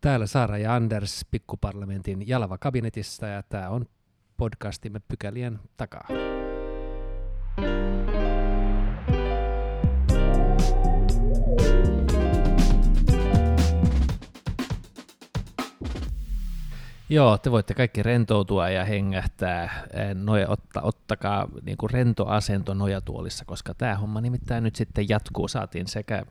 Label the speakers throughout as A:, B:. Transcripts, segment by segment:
A: Täällä Saara ja Anders Pikkuparlamentin Jalava kabinetissa ja tämä on podcastimme pykälien takaa. Joo, te voitte kaikki rentoutua ja hengähtää. Noja, otta, ottakaa niin kuin rento asento nojatuolissa, koska tämä homma nimittäin nyt sitten jatkuu. Saatiin sekä,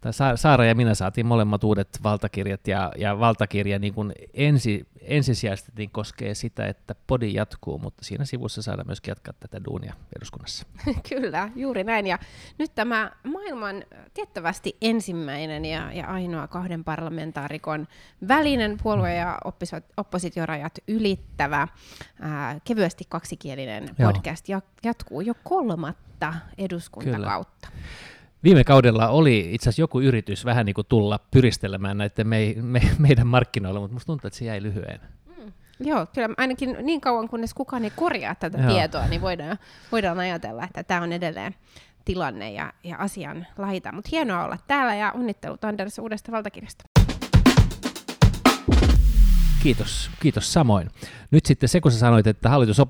A: tai Saara ja minä saatiin molemmat uudet valtakirjat, ja, ja valtakirja niin kuin ensi, ensisijaisesti niin koskee sitä, että podi jatkuu, mutta siinä sivussa saadaan myös jatkaa tätä duunia eduskunnassa.
B: Kyllä, juuri näin. Ja nyt tämä maailman tiettävästi ensimmäinen ja, ja ainoa kahden parlamentaarikon välinen puolue- ja oppositiorajat ylittävä ää, kevyesti kaksikielinen Joo. podcast jatkuu jo kolmatta eduskuntakautta. Kyllä.
A: Viime kaudella oli itse asiassa joku yritys vähän niin kuin tulla pyristelemään näiden me, me, meidän markkinoilla, mutta musta tuntuu, että se jäi lyhyen. Mm.
B: Joo, kyllä ainakin niin kauan kunnes kukaan ei korjaa tätä Joo. tietoa, niin voidaan, voidaan ajatella, että tämä on edelleen tilanne ja, ja asian laita. Mutta hienoa olla täällä ja onnittelut Anders uudesta valtakirjasta.
A: Kiitos, kiitos samoin. Nyt sitten se, kun sä sanoit, että hallitus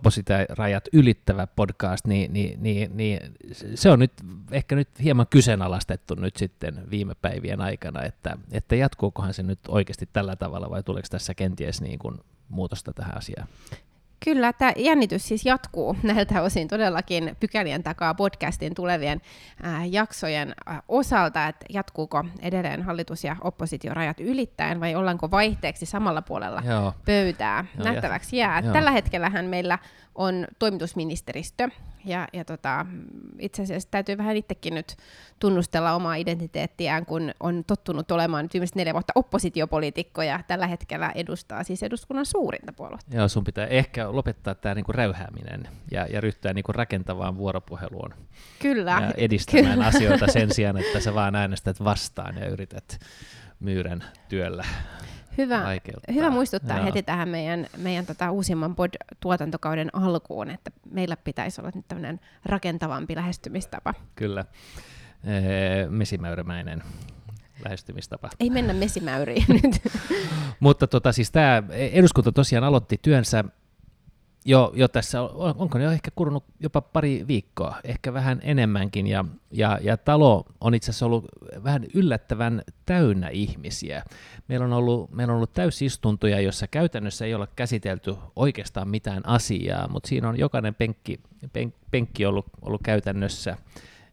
A: rajat ylittävä podcast, niin, niin, niin, niin se on nyt ehkä nyt hieman kyseenalaistettu nyt sitten viime päivien aikana, että, että jatkuukohan se nyt oikeasti tällä tavalla vai tuleeko tässä kenties niin kuin muutosta tähän asiaan?
B: Kyllä, tämä jännitys siis jatkuu näiltä osin todellakin pykälien takaa podcastin tulevien äh, jaksojen äh, osalta, että jatkuuko edelleen hallitus- ja oppositiorajat ylittäen vai ollaanko vaihteeksi samalla puolella Joo. pöytää. Joo, Nähtäväksi jää. Joo. Tällä hetkellähän meillä on toimitusministeristö, ja, ja tota, itse asiassa täytyy vähän itsekin nyt tunnustella omaa identiteettiään, kun on tottunut olemaan nyt viimeiset neljä vuotta oppositiopoliitikko ja tällä hetkellä edustaa siis eduskunnan suurinta puoluetta.
A: Joo, sun pitää ehkä lopettaa tämä niinku räyhääminen ja, ja ryhtyä niinku rakentavaan vuoropuheluun.
B: Kyllä.
A: Ja edistämään Kyllä. asioita sen sijaan, että sä vaan äänestät vastaan ja yrität myyrän työllä
B: Hyvä, hyvä muistuttaa Joo. heti tähän meidän, meidän tota uusimman pod-tuotantokauden alkuun, että meillä pitäisi olla nyt tämmöinen rakentavampi lähestymistapa.
A: Kyllä, ee, mesimäyrämäinen lähestymistapa.
B: Ei mennä mesimäyriin nyt.
A: Mutta tota, siis tämä eduskunta tosiaan aloitti työnsä jo, jo tässä, onko ne jo ehkä kulunut jopa pari viikkoa, ehkä vähän enemmänkin, ja, ja, ja talo on itse asiassa ollut vähän yllättävän täynnä ihmisiä. Meillä on ollut, meillä on ollut täysistuntoja, jossa käytännössä ei ole käsitelty oikeastaan mitään asiaa, mutta siinä on jokainen penkki, pen, penkki ollut, ollut käytännössä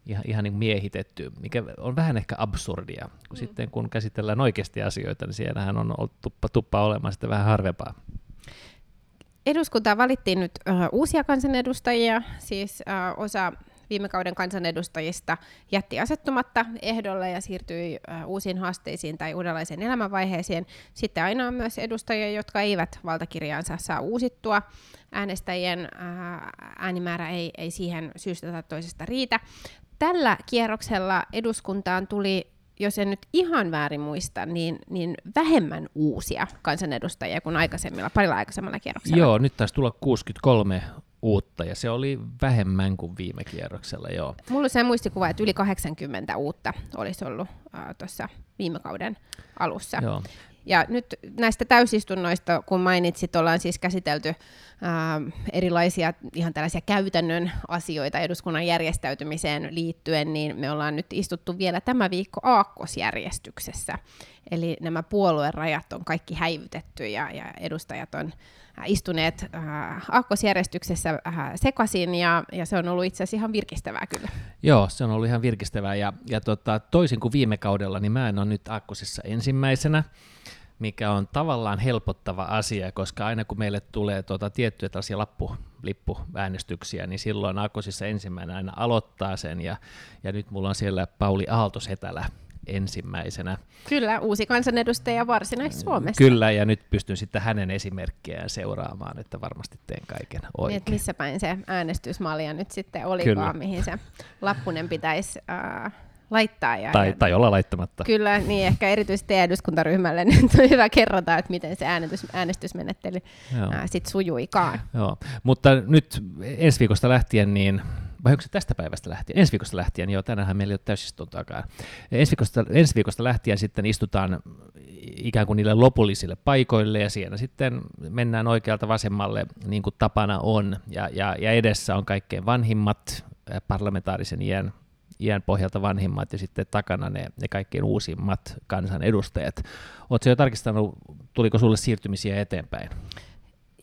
A: ihan, ihan niin miehitetty, mikä on vähän ehkä absurdia, kun mm. sitten kun käsitellään oikeasti asioita, niin siellähän on ollut tuppa, tuppa olemaan sitten vähän harvempaa
B: eduskuntaan valittiin nyt uh, uusia kansanedustajia, siis uh, osa viime kauden kansanedustajista jätti asettumatta ehdolle ja siirtyi uusiin haasteisiin tai uudenlaiseen elämänvaiheeseen. Sitten aina on myös edustajia, jotka eivät valtakirjaansa saa uusittua. Äänestäjien äänimäärä ei, ei siihen syystä tai toisesta riitä. Tällä kierroksella eduskuntaan tuli jos en nyt ihan väärin muista, niin, niin vähemmän uusia kansanedustajia kuin aikaisemmilla, parilla aikaisemmalla kierroksella.
A: Joo, nyt taisi tulla 63 uutta, ja se oli vähemmän kuin viime kierroksella, joo.
B: Mulla on se muistikuva, että yli 80 uutta olisi ollut äh, tuossa viime kauden alussa. Joo. Ja nyt näistä täysistunnoista, kun mainitsit, ollaan siis käsitelty ää, ähm, erilaisia ihan tällaisia käytännön asioita eduskunnan järjestäytymiseen liittyen, niin me ollaan nyt istuttu vielä tämä viikko aakkosjärjestyksessä. Eli nämä puoluerajat on kaikki häivytetty ja, ja edustajat on äh, istuneet äh, aakkosjärjestyksessä äh, sekaisin ja, ja se on ollut itse asiassa ihan virkistävää kyllä.
A: Joo, se on ollut ihan virkistävää ja, ja tota, toisin kuin viime kaudella, niin mä en ole nyt aakkosissa ensimmäisenä, mikä on tavallaan helpottava asia, koska aina kun meille tulee tuota tiettyjä tällaisia lappu, lippuäänestyksiä, niin silloin Akosissa ensimmäinen aina aloittaa sen, ja, ja nyt mulla on siellä Pauli Aaltosetälä ensimmäisenä.
B: Kyllä, uusi kansanedustaja Varsinais-Suomessa.
A: Kyllä, ja nyt pystyn sitten hänen esimerkkiään seuraamaan, että varmasti teen kaiken oikein. Niin,
B: missä päin se äänestysmalja nyt sitten olikaan, Kyllä. mihin se lappunen pitäisi äh, laittaa. Ja,
A: tai, tai olla laittamatta.
B: Kyllä, niin ehkä erityisesti teidän eduskuntaryhmälle nyt on hyvä kerrata, että miten se äänestys, äänestysmenettely sitten sujuikaan.
A: Joo. Mutta nyt ensi viikosta lähtien, niin vai onko se tästä päivästä lähtien? Ensi viikosta lähtien, joo, tänään meillä ei ole täysistuntoakaan. Ensi viikosta, ensi viikosta lähtien sitten istutaan ikään kuin niille lopullisille paikoille ja siinä sitten mennään oikealta vasemmalle niin kuin tapana on ja, ja, ja edessä on kaikkein vanhimmat parlamentaarisen iän iän pohjalta vanhimmat ja sitten takana ne, ne kaikkein uusimmat kansanedustajat. Oletko jo tarkistanut, tuliko sulle siirtymisiä eteenpäin?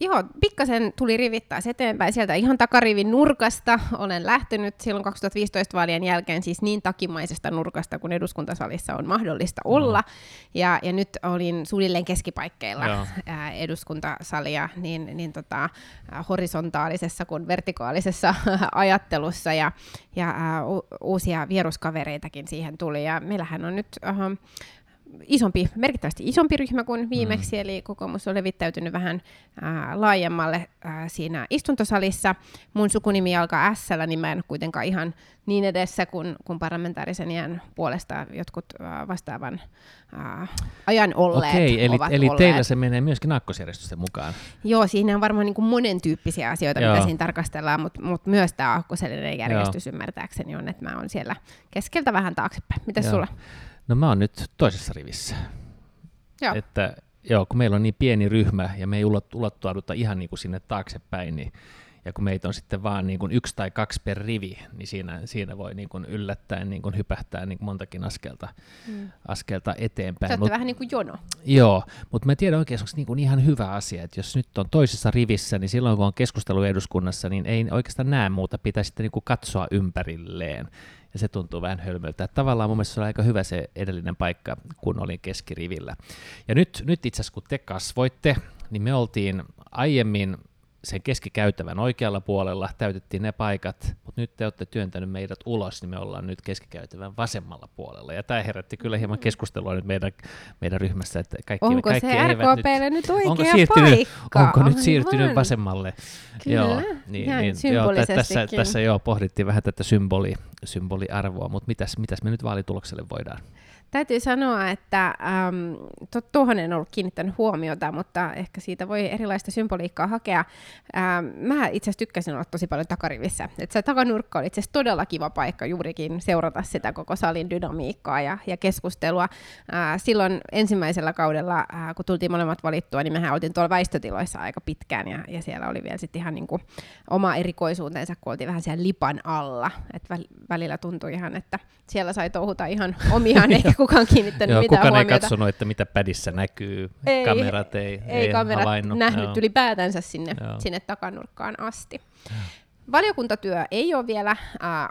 B: Joo, pikkasen tuli rivittää eteenpäin sieltä ihan takarivin nurkasta. Olen lähtenyt silloin 2015 vaalien jälkeen siis niin takimaisesta nurkasta, kun eduskuntasalissa on mahdollista olla. Mm. Ja, ja nyt olin suunnilleen keskipaikkeilla Joo. eduskuntasalia niin, niin tota, horisontaalisessa kuin vertikaalisessa ajattelussa. Ja, ja uh, uusia vieruskavereitakin siihen tuli. Ja meillähän on nyt... Uh, isompi, merkittävästi isompi ryhmä kuin viimeksi, mm. eli kokoomus on levittäytynyt vähän ää, laajemmalle ää, siinä istuntosalissa. Mun sukunimi alkaa s niin mä en kuitenkaan ihan niin edessä kuin, kuin parlamentaarisen iän puolesta jotkut ää, vastaavan ää, ajan olleet
A: Okei, eli,
B: ovat
A: eli
B: olleet.
A: teillä se menee myöskin aakkosjärjestysten mukaan?
B: Joo, siinä on varmaan niin kuin monen tyyppisiä asioita, Joo. mitä siinä tarkastellaan, mutta mut myös tämä aakkosellinen järjestys Joo. ymmärtääkseni on, että mä oon siellä keskeltä vähän taaksepäin. Mitäs sulla?
A: No mä oon nyt toisessa rivissä. Joo. Että joo, kun meillä on niin pieni ryhmä ja me ei ulottauduta ihan niin kuin sinne taaksepäin, niin ja kun meitä on sitten vaan niin kuin yksi tai kaksi per rivi, niin siinä, siinä voi niin kuin yllättäen niin kuin hypähtää niin kuin montakin askelta, mm. askelta eteenpäin.
B: Se on vähän niin kuin jono.
A: Joo, mutta mä tiedän oikein, onko niin kuin ihan hyvä asia, että jos nyt on toisessa rivissä, niin silloin kun on keskustelu eduskunnassa, niin ei oikeastaan näe muuta, pitää sitten niin kuin katsoa ympärilleen ja se tuntuu vähän hölmöltä. Että tavallaan mun mielestä se oli aika hyvä se edellinen paikka, kun olin keskirivillä. Ja nyt, nyt itse asiassa kun te kasvoitte, niin me oltiin aiemmin sen keskikäytävän oikealla puolella, täytettiin ne paikat, mutta nyt te olette työntänyt meidät ulos, niin me ollaan nyt keskikäytävän vasemmalla puolella. Ja tämä herätti kyllä hieman keskustelua nyt meidän, meidän ryhmässä, että kaikki,
B: onko
A: kaikki
B: se RKPlle nyt, nyt oikea
A: onko siirtynyt,
B: paikka?
A: Onko nyt siirtynyt vasemmalle?
B: Kyllä, joo, niin, niin, joo,
A: tässä, tässä joo, pohdittiin vähän tätä symboli, symboliarvoa, mutta mitäs, mitäs me nyt vaalitulokselle voidaan?
B: Täytyy sanoa, että ähm, tuohon en ollut kiinnittänyt huomiota, mutta ehkä siitä voi erilaista symboliikkaa hakea. Ähm, mä itse asiassa tykkäsin olla tosi paljon takarivissä. Et se takanurkka oli itse asiassa todella kiva paikka juurikin seurata sitä koko salin dynamiikkaa ja, ja keskustelua. Äh, silloin ensimmäisellä kaudella, äh, kun tultiin molemmat valittua, niin mehän oltiin tuolla väistötiloissa aika pitkään ja, ja siellä oli vielä sitten ihan niinku oma erikoisuutensa, kun oltiin vähän siellä lipan alla. Et välillä tuntui ihan, että siellä sai touhuta ihan omiaan eikä kukaan kiinnittänyt Joo, mitään
A: kukaan
B: huomiota.
A: ei katsonut, että mitä pädissä näkyy, ei, kamerat ei,
B: ei, ei kamerat
A: havainnut.
B: nähnyt Joo. ylipäätänsä sinne, sinne takanurkkaan asti. Valiokuntatyö ei ole vielä äh,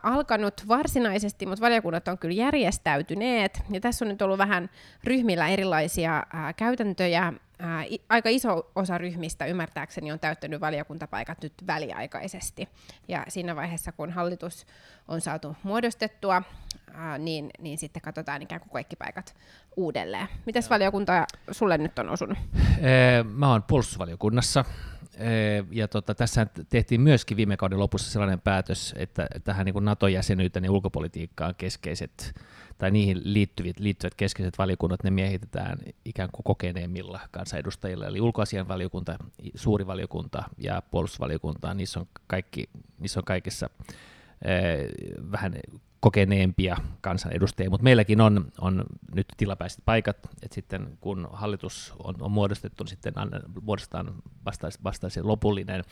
B: alkanut varsinaisesti, mutta valiokunnat on kyllä järjestäytyneet. Ja tässä on nyt ollut vähän ryhmillä erilaisia äh, käytäntöjä. Äh, aika iso osa ryhmistä ymmärtääkseni on täyttänyt valiokuntapaikat nyt väliaikaisesti. Ja siinä vaiheessa, kun hallitus on saatu muodostettua, äh, niin, niin sitten katsotaan ikään kuin kaikki paikat uudelleen. Mitäs valiokunta sulle nyt on osunut?
A: Mä oon puolustusvaliokunnassa ja tota, tässä tehtiin myöskin viime kauden lopussa sellainen päätös, että tähän niin NATO-jäsenyyteen ja ulkopolitiikkaan keskeiset tai niihin liittyvät, liittyvät keskeiset valiokunnat, ne miehitetään ikään kuin kokeneemmilla kansanedustajilla, eli ulkoasianvaliokunta, suuri valiokunta ja puolustusvaliokunta, niissä on, kaikki, niissä on kaikissa vähän kokeneempia kansanedustajia, mutta meilläkin on, on nyt tilapäiset paikat, että sitten kun hallitus on, on muodostettu, niin sitten muodostetaan vasta, vasta se lopullinen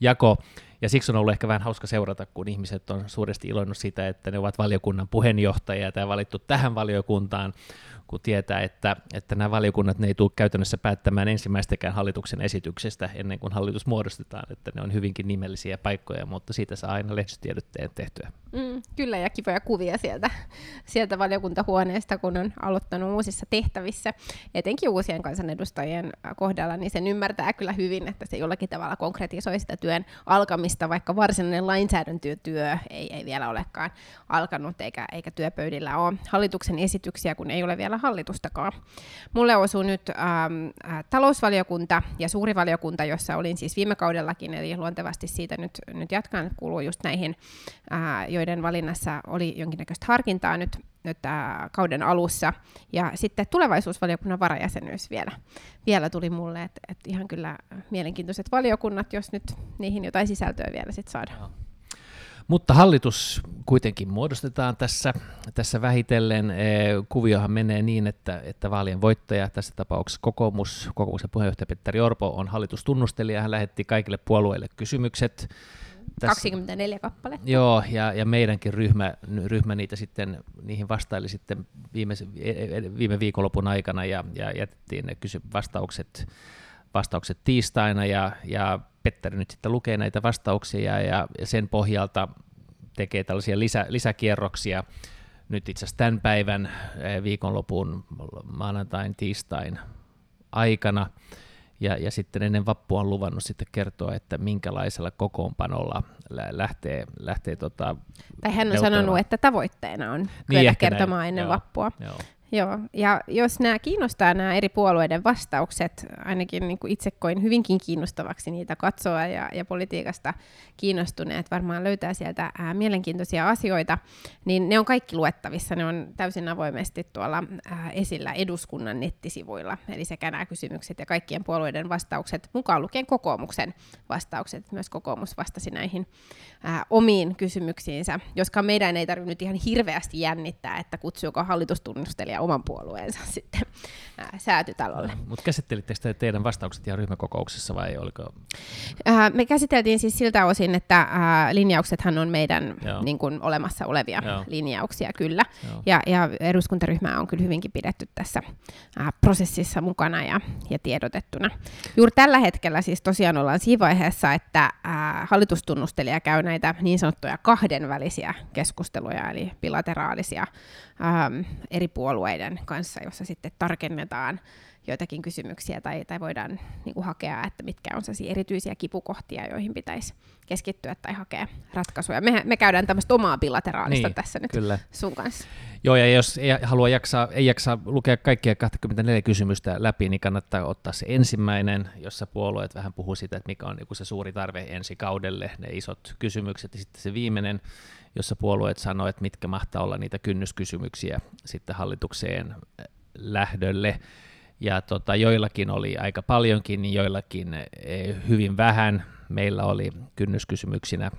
A: jako, ja siksi on ollut ehkä vähän hauska seurata, kun ihmiset on suuresti iloinnut siitä, että ne ovat valiokunnan puheenjohtajia tai valittu tähän valiokuntaan, kun tietää, että, että nämä valiokunnat ne ei tule käytännössä päättämään ensimmäistäkään hallituksen esityksestä ennen kuin hallitus muodostetaan, että ne on hyvinkin nimellisiä paikkoja, mutta siitä saa aina lehdistötiedotteen tehtyä.
B: Mm, kyllä, ja kivoja kuvia sieltä, sieltä valiokuntahuoneesta, kun on aloittanut uusissa tehtävissä, etenkin uusien kansanedustajien kohdalla, niin sen ymmärtää kyllä hyvin, että se jollakin tavalla konkretisoi sitä työn alkamista, vaikka varsinainen lainsäädäntötyö ei, ei vielä olekaan alkanut, eikä, eikä työpöydillä ole hallituksen esityksiä, kun ei ole vielä hallitustakaan. Mulle osuu nyt ähm, äh, talousvaliokunta ja suuri valiokunta, jossa olin siis viime kaudellakin, eli luontevasti siitä nyt, nyt jatkan, kuuluu just näihin, äh, joiden valinnassa oli jonkinnäköistä harkintaa nyt, nyt kauden alussa. Ja sitten tulevaisuusvaliokunnan varajäsenyys vielä, vielä tuli mulle, että et ihan kyllä mielenkiintoiset valiokunnat, jos nyt niihin jotain sisältöä vielä sitten saadaan.
A: Mutta hallitus kuitenkin muodostetaan tässä, tässä vähitellen. E, kuviohan menee niin, että, että vaalien voittaja, tässä tapauksessa kokoomus, kokoomuksen puheenjohtaja Petteri Orpo on hallitustunnustelija. Hän lähetti kaikille puolueille kysymykset.
B: Tässä, 24 kappaletta.
A: Joo, ja, ja meidänkin ryhmä, ryhmä niitä sitten, niihin vastaili sitten viime, e, e, viime viikonlopun aikana ja, ja jätettiin ne kysy, vastaukset, vastaukset tiistaina ja, ja Petteri nyt sitten lukee näitä vastauksia ja, ja sen pohjalta tekee tällaisia lisä, lisäkierroksia nyt itse asiassa tämän päivän eh, viikonlopun maanantain, tiistain aikana. Ja, ja sitten ennen vappua on luvannut sitten kertoa, että minkälaisella kokoonpanolla lähtee, lähtee tota,
B: Tai hän on sanonut, että tavoitteena on niin, kertomaan näin. ennen Joo. vappua. Joo. Joo, ja jos nämä kiinnostaa nämä eri puolueiden vastaukset, ainakin niin kuin itse koin hyvinkin kiinnostavaksi niitä katsoa ja, ja politiikasta kiinnostuneet varmaan löytää sieltä ää, mielenkiintoisia asioita, niin ne on kaikki luettavissa, ne on täysin avoimesti tuolla ää, esillä eduskunnan nettisivuilla, eli sekä nämä kysymykset ja kaikkien puolueiden vastaukset, mukaan lukien kokoomuksen vastaukset, myös kokoomus vastasi näihin ää, omiin kysymyksiinsä, joskaan meidän ei tarvitse ihan hirveästi jännittää, että kutsuuko hallitustunnustelija oman puolueensa sitten ää, säätytalolle. No,
A: Mutta käsittelittekö te teidän vastaukset ihan ryhmäkokouksessa vai oliko?
B: Ää, me käsiteltiin siis siltä osin, että ää, linjauksethan on meidän niin kuin, olemassa olevia Joo. linjauksia kyllä. Ja, ja eduskuntaryhmää on kyllä hyvinkin pidetty tässä ää, prosessissa mukana ja, ja tiedotettuna. Juuri tällä hetkellä siis tosiaan ollaan siinä vaiheessa, että ää, hallitustunnustelija käy näitä niin sanottuja kahdenvälisiä keskusteluja, eli bilateraalisia eri puolueiden kanssa, jossa sitten tarkennetaan joitakin kysymyksiä tai, tai voidaan niin kuin hakea, että mitkä on sellaisia erityisiä kipukohtia, joihin pitäisi keskittyä tai hakea ratkaisuja. Me, me käydään tämmöistä omaa bilateraalista niin, tässä nyt kyllä. sun kanssa.
A: Joo, ja jos ei halua jaksaa, ei jaksa lukea kaikkia 24 kysymystä läpi, niin kannattaa ottaa se ensimmäinen, jossa puolueet vähän puhuu siitä, että mikä on niin se suuri tarve ensi kaudelle, ne isot kysymykset, ja sitten se viimeinen, jossa puolueet sanoo, että mitkä mahtaa olla niitä kynnyskysymyksiä sitten hallitukseen lähdölle. Ja tota, joillakin oli aika paljonkin, niin joillakin e, hyvin vähän. Meillä oli kynnyskysymyksinä,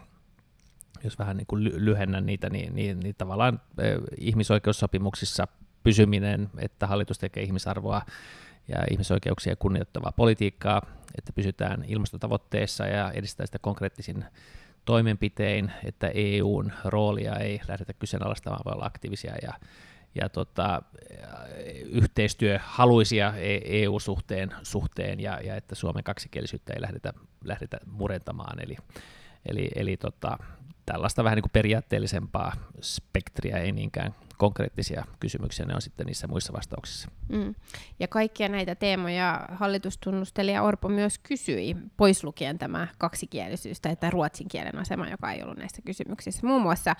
A: jos vähän niin kuin lyhennän niitä, niin, niin, niin tavallaan e, ihmisoikeussopimuksissa pysyminen, että hallitus tekee ihmisarvoa ja ihmisoikeuksia kunnioittavaa politiikkaa, että pysytään ilmastotavoitteessa ja edistää sitä konkreettisin toimenpitein, että EUn roolia ei lähdetä kyseenalaistamaan, vaan olla aktiivisia ja, ja tota, yhteistyöhaluisia EU-suhteen suhteen ja, ja että Suomen kaksikielisyyttä ei lähdetä, lähdetä murentamaan. Eli, eli, eli tota, tällaista vähän niin kuin periaatteellisempaa spektriä, ei niinkään konkreettisia kysymyksiä, ne on sitten niissä muissa vastauksissa. Mm.
B: Ja kaikkia näitä teemoja hallitustunnustelija Orpo myös kysyi, pois lukien tämä kaksikielisyys tai tämä ruotsin kielen asema, joka ei ollut näissä kysymyksissä. Muun muassa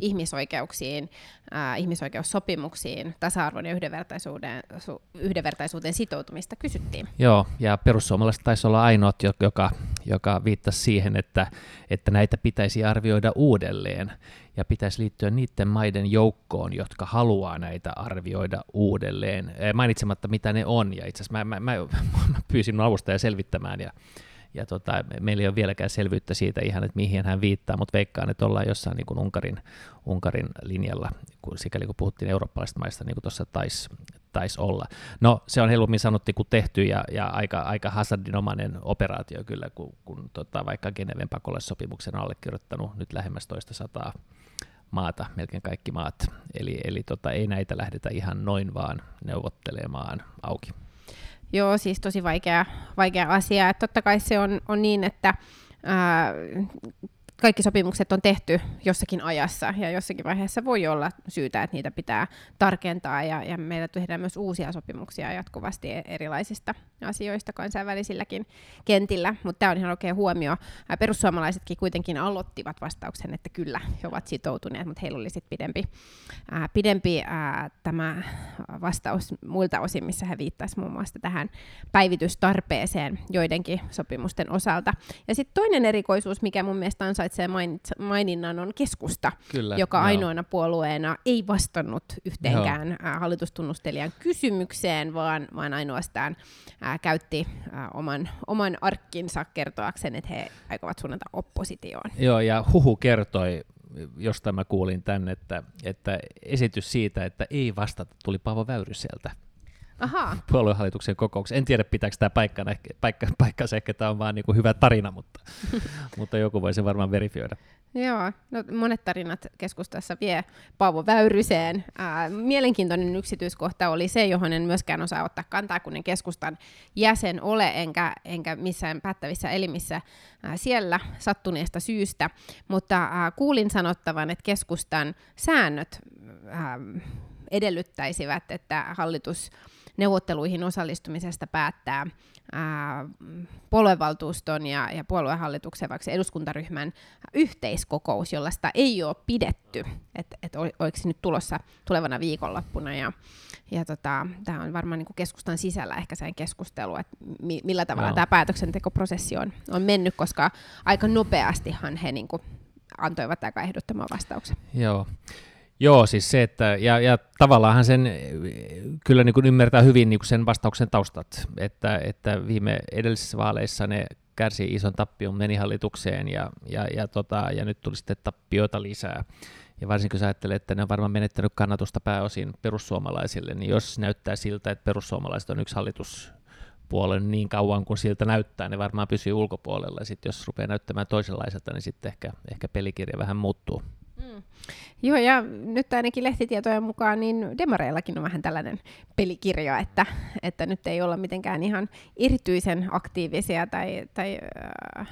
B: ihmisoikeuksiin, äh, ihmisoikeussopimuksiin, tasa-arvon ja yhdenvertaisuuden, su, yhdenvertaisuuteen sitoutumista kysyttiin.
A: Joo, ja perussuomalaiset taisi olla ainoat, joka, joka viittasi siihen, että, että näitä pitäisi arvioida uudelleen ja pitäisi liittyä niiden maiden joukkoon, jotka haluaa näitä arvioida uudelleen, mainitsematta mitä ne on. Ja itse asiassa mä, mä, mä, mä pyysin avustajan selvittämään ja ja tota, meillä ei ole vieläkään selvyyttä siitä ihan, että mihin hän viittaa, mutta veikkaan, että ollaan jossain niin kuin Unkarin, Unkarin linjalla, kun, sikäli kun puhuttiin eurooppalaisista maista, niin kuin tuossa taisi tais olla. No se on helpommin sanottu kuin tehty ja, ja aika, aika hazardinomainen operaatio kyllä, kun, kun tota, vaikka Geneven pakolaissopimuksen allekirjoittanut nyt lähemmäs toista sataa maata, melkein kaikki maat. Eli, eli tota, ei näitä lähdetä ihan noin vaan neuvottelemaan auki.
B: Joo, siis tosi vaikea, vaikea asia. Et totta kai se on, on niin, että ää, kaikki sopimukset on tehty jossakin ajassa ja jossakin vaiheessa voi olla syytä, että niitä pitää tarkentaa ja, ja meillä tehdään myös uusia sopimuksia jatkuvasti erilaisista asioista kansainvälisilläkin kentillä, mutta tämä on ihan oikein huomio. Perussuomalaisetkin kuitenkin aloittivat vastauksen, että kyllä he ovat sitoutuneet, mutta heillä oli sitten pidempi, ää, pidempi ää, tämä vastaus muilta osin, missä he viittasivat muun muassa tähän päivitystarpeeseen joidenkin sopimusten osalta. Ja sitten toinen erikoisuus, mikä mun mielestä on ansaitsee maininnan, on keskusta,
A: Kyllä,
B: joka
A: joo.
B: ainoana puolueena ei vastannut yhteenkään joo. hallitustunnustelijan kysymykseen, vaan, vaan ainoastaan ää, käytti ää, oman, oman arkkinsa kertoakseen, että he aikovat suunnata oppositioon.
A: Joo, ja Huhu kertoi josta mä kuulin tänne, että, että esitys siitä, että ei vastata, tuli Paavo Väyryseltä.
B: Aha.
A: puoluehallituksen kokouksessa. En tiedä, pitääkö tämä paikkana, ehkä, paikka, paikkansa, ehkä tämä on vaan niin hyvä tarina, mutta, mutta joku voi sen varmaan verifioida.
B: Joo, no monet tarinat keskustassa vie Paavo Väyryseen. Ää, mielenkiintoinen yksityiskohta oli se, johon en myöskään osaa ottaa kantaa, kun en keskustan jäsen ole, enkä, enkä missään päättävissä elimissä ää, siellä sattuneesta syystä, mutta ää, kuulin sanottavan, että keskustan säännöt ää, edellyttäisivät, että hallitus neuvotteluihin osallistumisesta päättää ää, puoluevaltuuston ja, ja puoluehallituksen vaikka eduskuntaryhmän yhteiskokous, jollaista ei ole pidetty, että et, oliko se nyt tulossa tulevana viikonloppuna. Ja, ja tota, tämä on varmaan niin keskustan sisällä ehkä sen keskustelu, että mi, millä tavalla no. tämä päätöksentekoprosessi on, on mennyt, koska aika nopeastihan he niin kuin, antoivat aika ehdottoman vastauksen.
A: Joo. Joo, siis se, että, ja, ja tavallaan sen kyllä niin kuin ymmärtää hyvin niin kuin sen vastauksen taustat, että, että viime edellisissä vaaleissa ne kärsi ison tappion menihallitukseen ja, ja, ja, tota, ja nyt tuli sitten tappioita lisää. Ja varsinkin jos ajattelee, että ne on varmaan menettänyt kannatusta pääosin perussuomalaisille, niin jos näyttää siltä, että perussuomalaiset on yksi hallituspuolen niin kauan kuin siltä näyttää, ne varmaan pysyy ulkopuolella. Sitten jos rupeaa näyttämään toisenlaiselta, niin sitten ehkä, ehkä pelikirja vähän muuttuu. Mm.
B: Joo, ja nyt ainakin lehtitietojen mukaan niin demareillakin on vähän tällainen pelikirja, että, että nyt ei olla mitenkään ihan erityisen aktiivisia tai, tai äh,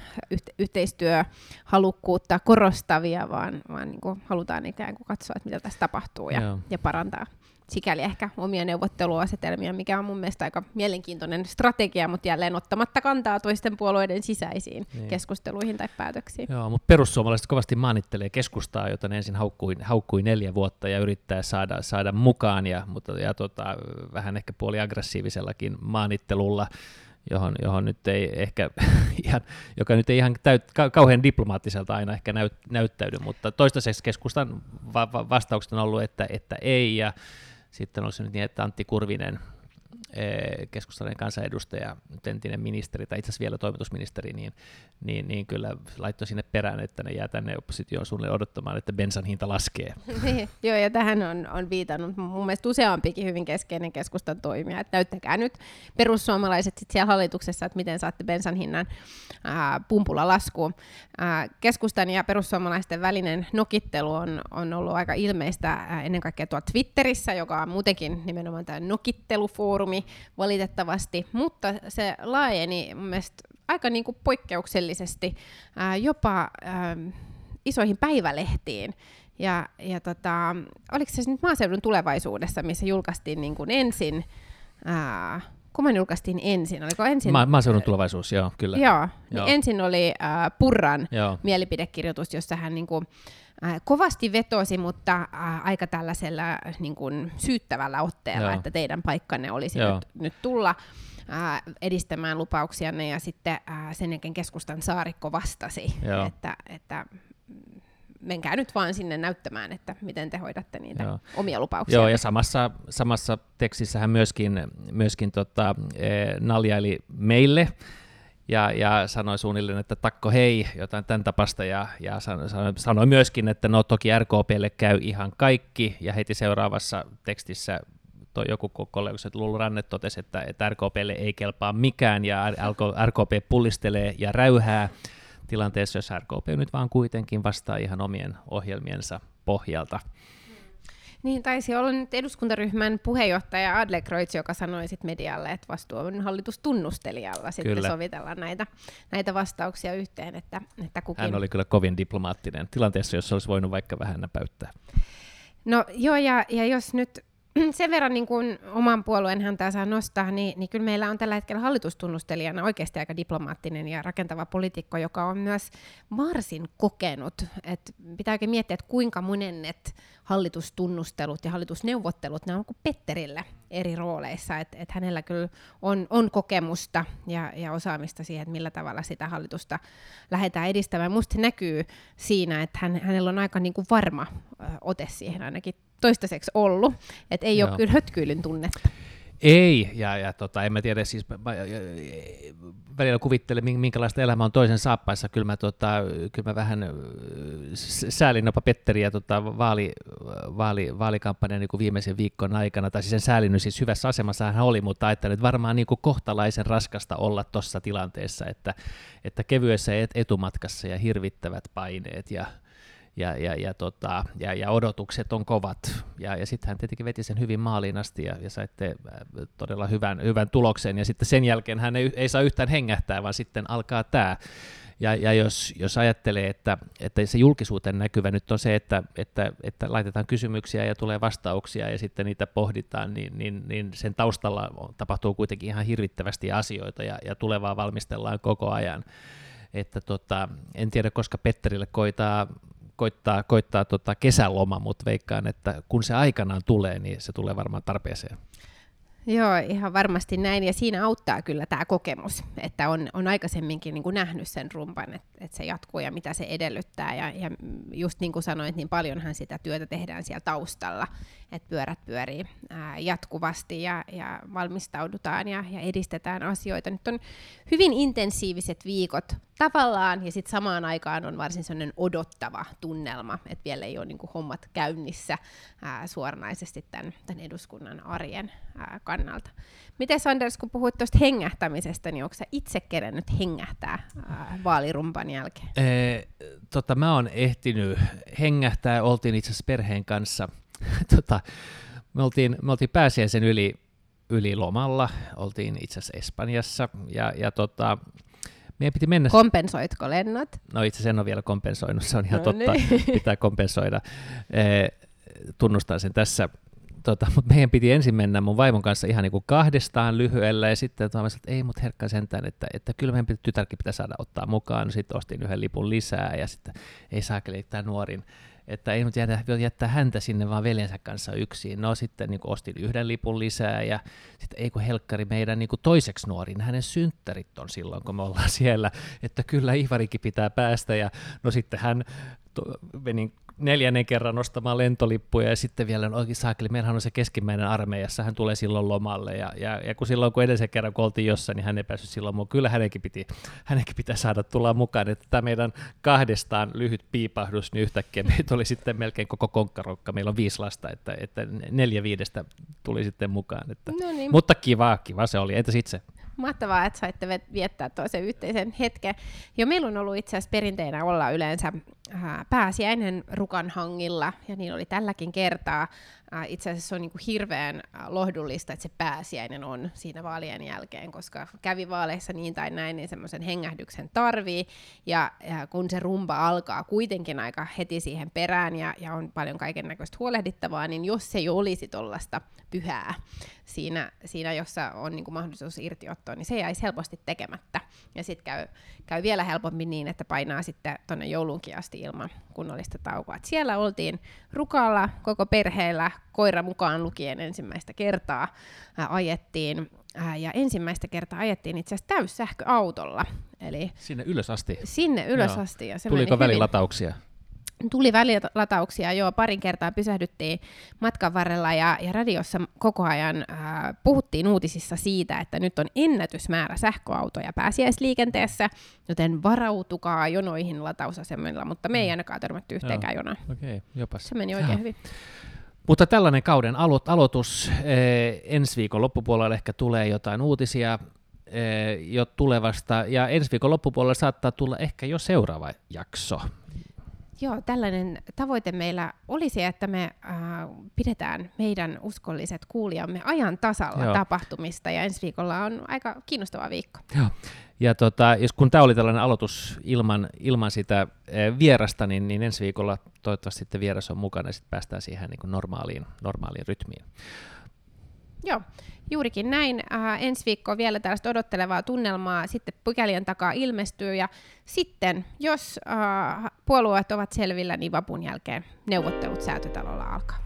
B: yhteistyöhalukkuutta korostavia, vaan, vaan niin kuin halutaan ikään kuin katsoa, että mitä tässä tapahtuu ja, ja parantaa sikäli ehkä omia neuvotteluasetelmia, mikä on mun mielestä aika mielenkiintoinen strategia, mutta jälleen ottamatta kantaa toisten puolueiden sisäisiin niin. keskusteluihin tai päätöksiin.
A: Joo, mutta perussuomalaiset kovasti maanittelee keskustaa, jota ne ensin haukkui, haukkui neljä vuotta ja yrittää saada, saada mukaan, ja, mutta, ja tota, vähän ehkä puoli aggressiivisellakin maanittelulla johon, johon nyt ei ehkä ihan, joka nyt ei ihan täyt, kauhean diplomaattiselta aina ehkä näyt, näyttäydy, mutta toistaiseksi keskustan va- va- vastaukset on ollut, että, että ei, ja sitten olisi nyt niin, että Antti Kurvinen keskustalainen kansanedustaja, entinen ministeri tai itse asiassa vielä toimitusministeri, niin, niin, niin kyllä laittoi sinne perään, että ne jää tänne oppositioon suunnilleen odottamaan, että bensan hinta laskee.
B: Niin, joo, ja tähän on, on viitannut mun mielestä useampikin hyvin keskeinen keskustan toimija, että näyttäkää nyt perussuomalaiset sit siellä hallituksessa, että miten saatte bensan hinnan ää, pumpulla laskuun. Ää, keskustan ja perussuomalaisten välinen nokittelu on, on ollut aika ilmeistä ää, ennen kaikkea tuolla Twitterissä, joka on muutenkin nimenomaan tämä nokittelufoorumi, valitettavasti, mutta se laajeni mun mielestä aika niin kuin poikkeuksellisesti ää, jopa ää, isoihin päivälehtiin. Ja, ja tota, oliko se nyt maaseudun tulevaisuudessa, missä julkaistiin niin kuin ensin, ää, kumman julkaistiin ensin? Oliko ensin?
A: Ma- maaseudun tulevaisuus, joo, kyllä.
B: Joo, niin joo. Niin ensin oli ää, Purran joo. mielipidekirjoitus, jossa hän niin kuin, ää, kovasti vetosi, mutta ää, aika tällaisella niin kuin, syyttävällä otteella, joo. että teidän paikkanne olisi nyt, nyt tulla ää, edistämään lupauksianne, ja sitten ää, sen jälkeen keskustan saarikko vastasi, Joo. että, että menkää nyt vaan sinne näyttämään, että miten te hoidatte niitä Joo. omia lupauksia.
A: Joo, ja samassa, samassa tekstissähän myöskin, myöskin tota, e, naljaili meille, ja, ja sanoi suunnilleen, että takko hei, jotain tämän tapasta, ja, ja sanoi, sanoi myöskin, että no toki RKPlle käy ihan kaikki, ja heti seuraavassa tekstissä toi joku kollega, että Lulu Ranne totesi, että, että RKPlle ei kelpaa mikään, ja RKP pullistelee ja räyhää tilanteessa, jos RKP nyt vaan kuitenkin vastaa ihan omien ohjelmiensa pohjalta.
B: Niin, taisi olla nyt eduskuntaryhmän puheenjohtaja Adlercreutz, joka sanoi sit medialle, että vastuu on hallitustunnustelijalla sitten kyllä. sovitella näitä, näitä vastauksia yhteen. Että, että kukin...
A: Hän oli kyllä kovin diplomaattinen tilanteessa, jossa olisi voinut vaikka vähän näpäyttää.
B: No joo, ja, ja jos nyt sen verran niin kuin oman puolueen häntä saa nostaa, niin, niin kyllä meillä on tällä hetkellä hallitustunnustelijana oikeasti aika diplomaattinen ja rakentava poliitikko, joka on myös varsin kokenut. Et pitää oikein miettiä, että kuinka monennet hallitustunnustelut ja hallitusneuvottelut, ne on kuin Petterillä eri rooleissa. Että et hänellä kyllä on, on kokemusta ja, ja osaamista siihen, että millä tavalla sitä hallitusta lähdetään edistämään. Minusta se näkyy siinä, että hän, hänellä on aika niin kuin varma ote siihen ainakin toistaiseksi ollut. Että ei Joo. ole kyllä hötkyilyn tunnetta.
A: Ei, ja, ja tota, en mä tiedä, siis mä, välillä kuvittelen, minkälaista elämä on toisen saappaissa. Kyllä mä, tota, kyllä mä vähän säälin jopa Petteriä tota, vaali, vaali, vaalikampanjan niin viimeisen viikon aikana, tai siis sen säälinyt siis hyvässä asemassa hän oli, mutta että nyt varmaan niin kuin kohtalaisen raskasta olla tuossa tilanteessa, että, että kevyessä etumatkassa ja hirvittävät paineet ja, ja, ja, ja, tota, ja, ja odotukset on kovat. Ja, ja sitten hän tietenkin veti sen hyvin maaliin asti ja, ja saitte äh, todella hyvän, hyvän tuloksen. Ja sitten sen jälkeen hän ei, ei saa yhtään hengähtää, vaan sitten alkaa tämä. Ja, ja jos, jos ajattelee, että, että se julkisuuteen näkyvä nyt on se, että, että, että laitetaan kysymyksiä ja tulee vastauksia ja sitten niitä pohditaan, niin, niin, niin sen taustalla tapahtuu kuitenkin ihan hirvittävästi asioita ja, ja tulevaa valmistellaan koko ajan. Että tota, en tiedä, koska Petterille koitaa koittaa, koittaa tota kesäloma, mutta veikkaan, että kun se aikanaan tulee, niin se tulee varmaan tarpeeseen.
B: Joo, ihan varmasti näin. Ja siinä auttaa kyllä tämä kokemus, että on, on aikaisemminkin niin kuin nähnyt sen rumpan, että, että se jatkuu ja mitä se edellyttää. Ja, ja just niin kuin sanoit, niin paljonhan sitä työtä tehdään siellä taustalla, että pyörät pyörii ää, jatkuvasti ja, ja valmistaudutaan ja, ja edistetään asioita. Nyt on hyvin intensiiviset viikot tavallaan, ja sitten samaan aikaan on varsin sellainen odottava tunnelma, että vielä ei ole niin kuin hommat käynnissä ää, suoranaisesti tämän, tämän eduskunnan arjen ää, kannalta. Miten Sanders, kun puhuit tuosta hengähtämisestä, niin onko sä itse kerennyt hengähtää ää, vaalirumpan jälkeen?
A: Ee, tota, mä oon ehtinyt hengähtää, oltiin itse asiassa perheen kanssa, tota, me oltiin, me oltiin pääsiäisen yli, yli lomalla, oltiin itse asiassa Espanjassa, ja, ja tota, meidän piti mennä...
B: Kompensoitko lennot?
A: No itse asiassa en ole vielä kompensoinut, se on ihan no totta, niin. pitää kompensoida. E, tunnustan sen tässä. Tota, mutta meidän piti ensin mennä mun vaimon kanssa ihan niin kuin kahdestaan lyhyellä, ja sitten että ei mut herkkä sentään, että, että kyllä meidän piti, tytärkin pitää saada ottaa mukaan. Sitten ostin yhden lipun lisää, ja sitten ei saakeli tämä nuorin että ei nyt jätä, jättää häntä sinne vaan veljensä kanssa yksin. No sitten niin ostin yhden lipun lisää ja sitten ei kun helkkari meidän niin toiseksi nuorin, hänen synttärit on silloin, kun me ollaan siellä, että kyllä Ivarikin pitää päästä ja no sitten hän to, meni neljännen kerran nostamaan lentolippuja ja sitten vielä oikein saakeli, meillähän on se keskimmäinen armeijassa, hän tulee silloin lomalle ja, ja, ja kun silloin kun edellisen kerran kun oltiin jossain, niin hän ei päässyt silloin mukaan. Kyllä hänenkin, piti, hänenkin pitää saada tulla mukaan, että tämä meidän kahdestaan lyhyt piipahdus, niin yhtäkkiä meitä oli sitten melkein koko konkkarokka, meillä on viisi lasta, että, että neljä viidestä tuli sitten mukaan. Että, no niin. Mutta kiva, kiva se oli. Entäs itse?
B: Mahtavaa, että saitte viettää toisen yhteisen hetken. Jo meillä on ollut itse asiassa perinteinä olla yleensä äh, pääsiäinen rukanhangilla, ja niin oli tälläkin kertaa. Äh, itse asiassa se on niin kuin hirveän äh, lohdullista, että se pääsiäinen on siinä vaalien jälkeen, koska kävi vaaleissa niin tai näin, niin semmoisen hengähdyksen tarvii, ja, ja kun se rumba alkaa kuitenkin aika heti siihen perään, ja, ja on paljon kaiken näköistä huolehdittavaa, niin jos se ei olisi tuollaista pyhää siinä, siinä jossa on niin kuin mahdollisuus irtiottoa, niin se jäisi helposti tekemättä. Ja sitten käy, käy vielä helpommin niin, että painaa sitten tuonne joulunkin asti ilman kunnollista taukoa. Et siellä oltiin rukalla koko perheellä, koira mukaan lukien ensimmäistä kertaa ää, ajettiin. Ää, ja ensimmäistä kertaa ajettiin itse asiassa täyssähköautolla. Eli
A: sinne ylös asti?
B: Sinne ylös Joo. asti. Ja
A: se Tuliko välilatauksia?
B: Tuli välilatauksia, joo, parin kertaa pysähdyttiin matkan varrella ja, ja radiossa koko ajan ää, puhuttiin uutisissa siitä, että nyt on ennätysmäärä sähköautoja pääsiäisliikenteessä, joten varautukaa jonoihin latausasemilla, mutta me ei mm. ainakaan törmätty yhteenkään jonaan.
A: Okei, okay, jopas.
B: Se meni oikein ja. hyvin.
A: Mutta tällainen kauden alo- aloitus, eh, ensi viikon loppupuolella ehkä tulee jotain uutisia eh, jo tulevasta, ja ensi viikon loppupuolella saattaa tulla ehkä jo seuraava jakso.
B: Joo, tällainen tavoite meillä olisi, että me äh, pidetään meidän uskolliset kuulijamme ajan tasalla Joo. tapahtumista, ja ensi viikolla on aika kiinnostava viikko.
A: Joo. Ja tota, jos kun tämä oli tällainen aloitus ilman, ilman sitä e, vierasta, niin, niin ensi viikolla toivottavasti sitten vieras on mukana ja sitten päästään siihen niin kuin normaaliin, normaaliin rytmiin.
B: Joo, juurikin näin. Äh, ensi viikko vielä tällaista odottelevaa tunnelmaa sitten pykälien takaa ilmestyy ja sitten, jos äh, puolueet ovat selvillä, niin vapun jälkeen neuvottelut säätötalolla alkaa.